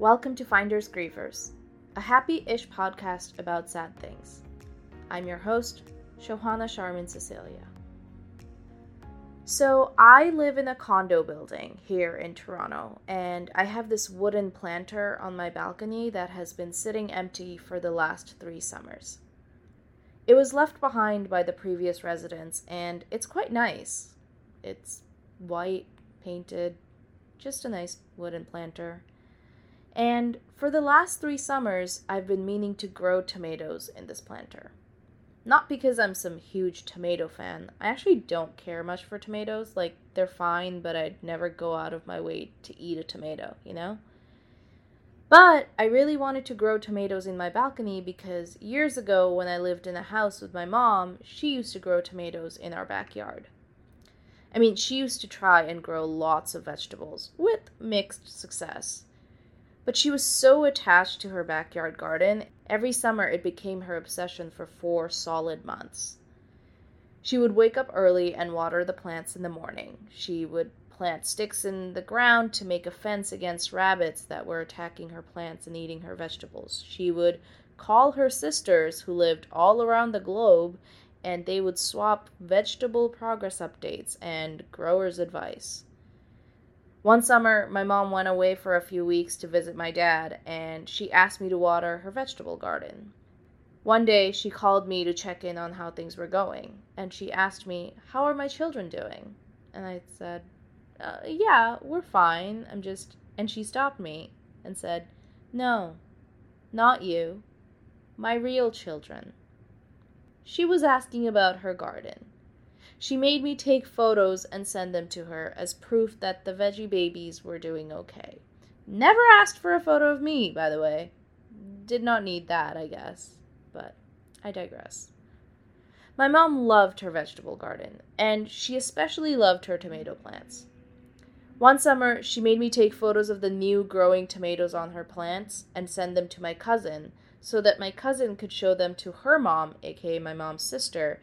welcome to Finders Grievers, a happy-ish podcast about sad things. I'm your host, Shohana Sharman Cecilia. So, I live in a condo building here in Toronto, and I have this wooden planter on my balcony that has been sitting empty for the last three summers. It was left behind by the previous residents, and it's quite nice. It's white, painted, just a nice wooden planter. And for the last three summers, I've been meaning to grow tomatoes in this planter. Not because I'm some huge tomato fan. I actually don't care much for tomatoes. Like, they're fine, but I'd never go out of my way to eat a tomato, you know? But I really wanted to grow tomatoes in my balcony because years ago, when I lived in a house with my mom, she used to grow tomatoes in our backyard. I mean, she used to try and grow lots of vegetables with mixed success. But she was so attached to her backyard garden, every summer it became her obsession for four solid months. She would wake up early and water the plants in the morning. She would plant sticks in the ground to make a fence against rabbits that were attacking her plants and eating her vegetables. She would call her sisters, who lived all around the globe, and they would swap vegetable progress updates and grower's advice. One summer, my mom went away for a few weeks to visit my dad, and she asked me to water her vegetable garden. One day, she called me to check in on how things were going, and she asked me, How are my children doing? And I said, uh, Yeah, we're fine. I'm just. And she stopped me and said, No, not you. My real children. She was asking about her garden. She made me take photos and send them to her as proof that the veggie babies were doing okay. Never asked for a photo of me, by the way. Did not need that, I guess. But I digress. My mom loved her vegetable garden, and she especially loved her tomato plants. One summer, she made me take photos of the new growing tomatoes on her plants and send them to my cousin so that my cousin could show them to her mom, aka my mom's sister,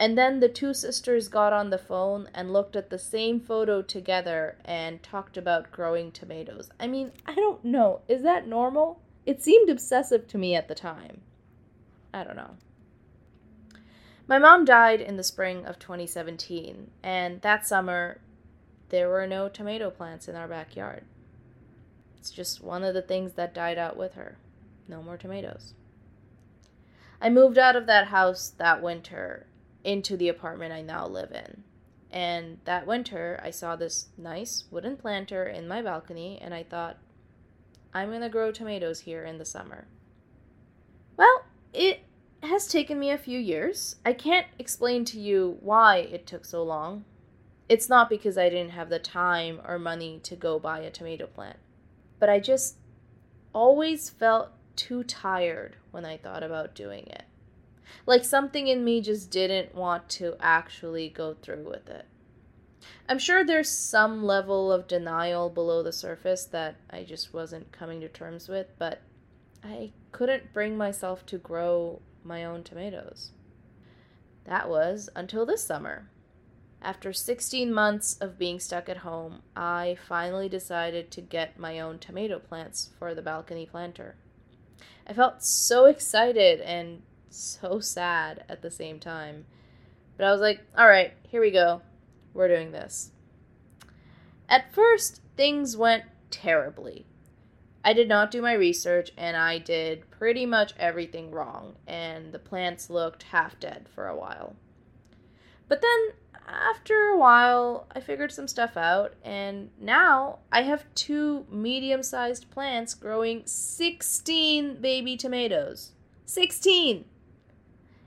and then the two sisters got on the phone and looked at the same photo together and talked about growing tomatoes. I mean, I don't know. Is that normal? It seemed obsessive to me at the time. I don't know. My mom died in the spring of 2017, and that summer there were no tomato plants in our backyard. It's just one of the things that died out with her. No more tomatoes. I moved out of that house that winter into the apartment I now live in. And that winter, I saw this nice wooden planter in my balcony, and I thought, I'm going to grow tomatoes here in the summer. Well, it has taken me a few years. I can't explain to you why it took so long. It's not because I didn't have the time or money to go buy a tomato plant, but I just always felt too tired when I thought about doing it. Like something in me just didn't want to actually go through with it. I'm sure there's some level of denial below the surface that I just wasn't coming to terms with, but I couldn't bring myself to grow my own tomatoes. That was until this summer. After 16 months of being stuck at home, I finally decided to get my own tomato plants for the balcony planter. I felt so excited and so sad at the same time. But I was like, all right, here we go. We're doing this. At first, things went terribly. I did not do my research and I did pretty much everything wrong, and the plants looked half dead for a while. But then, after a while, I figured some stuff out, and now I have two medium sized plants growing 16 baby tomatoes. 16!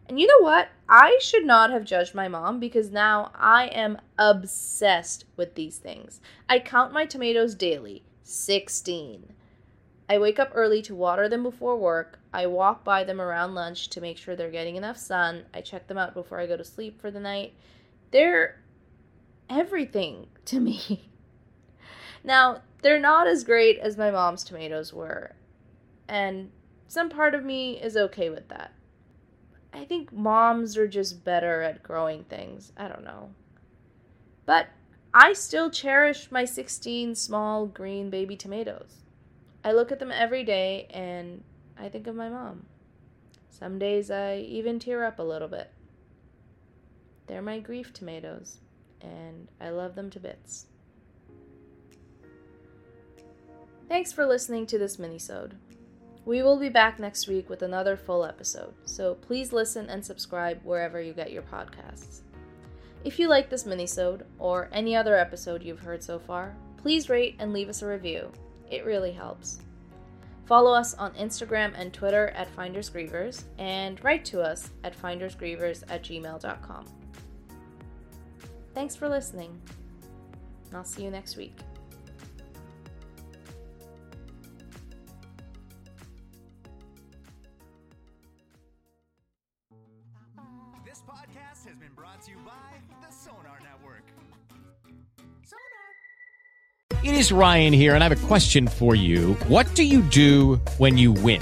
And you know what? I should not have judged my mom because now I am obsessed with these things. I count my tomatoes daily 16. I wake up early to water them before work. I walk by them around lunch to make sure they're getting enough sun. I check them out before I go to sleep for the night. They're everything to me. now, they're not as great as my mom's tomatoes were, and some part of me is okay with that. I think moms are just better at growing things. I don't know. But I still cherish my 16 small green baby tomatoes. I look at them every day and I think of my mom. Some days I even tear up a little bit. They're my grief tomatoes, and I love them to bits. Thanks for listening to this minisode. We will be back next week with another full episode, so please listen and subscribe wherever you get your podcasts. If you like this minisode or any other episode you've heard so far, please rate and leave us a review. It really helps. Follow us on Instagram and Twitter at FindersGrievers and write to us at findersgrievers at gmail.com. Thanks for listening. I'll see you next week. This podcast has been brought to you by the Sonar Network. It is Ryan here, and I have a question for you. What do you do when you win?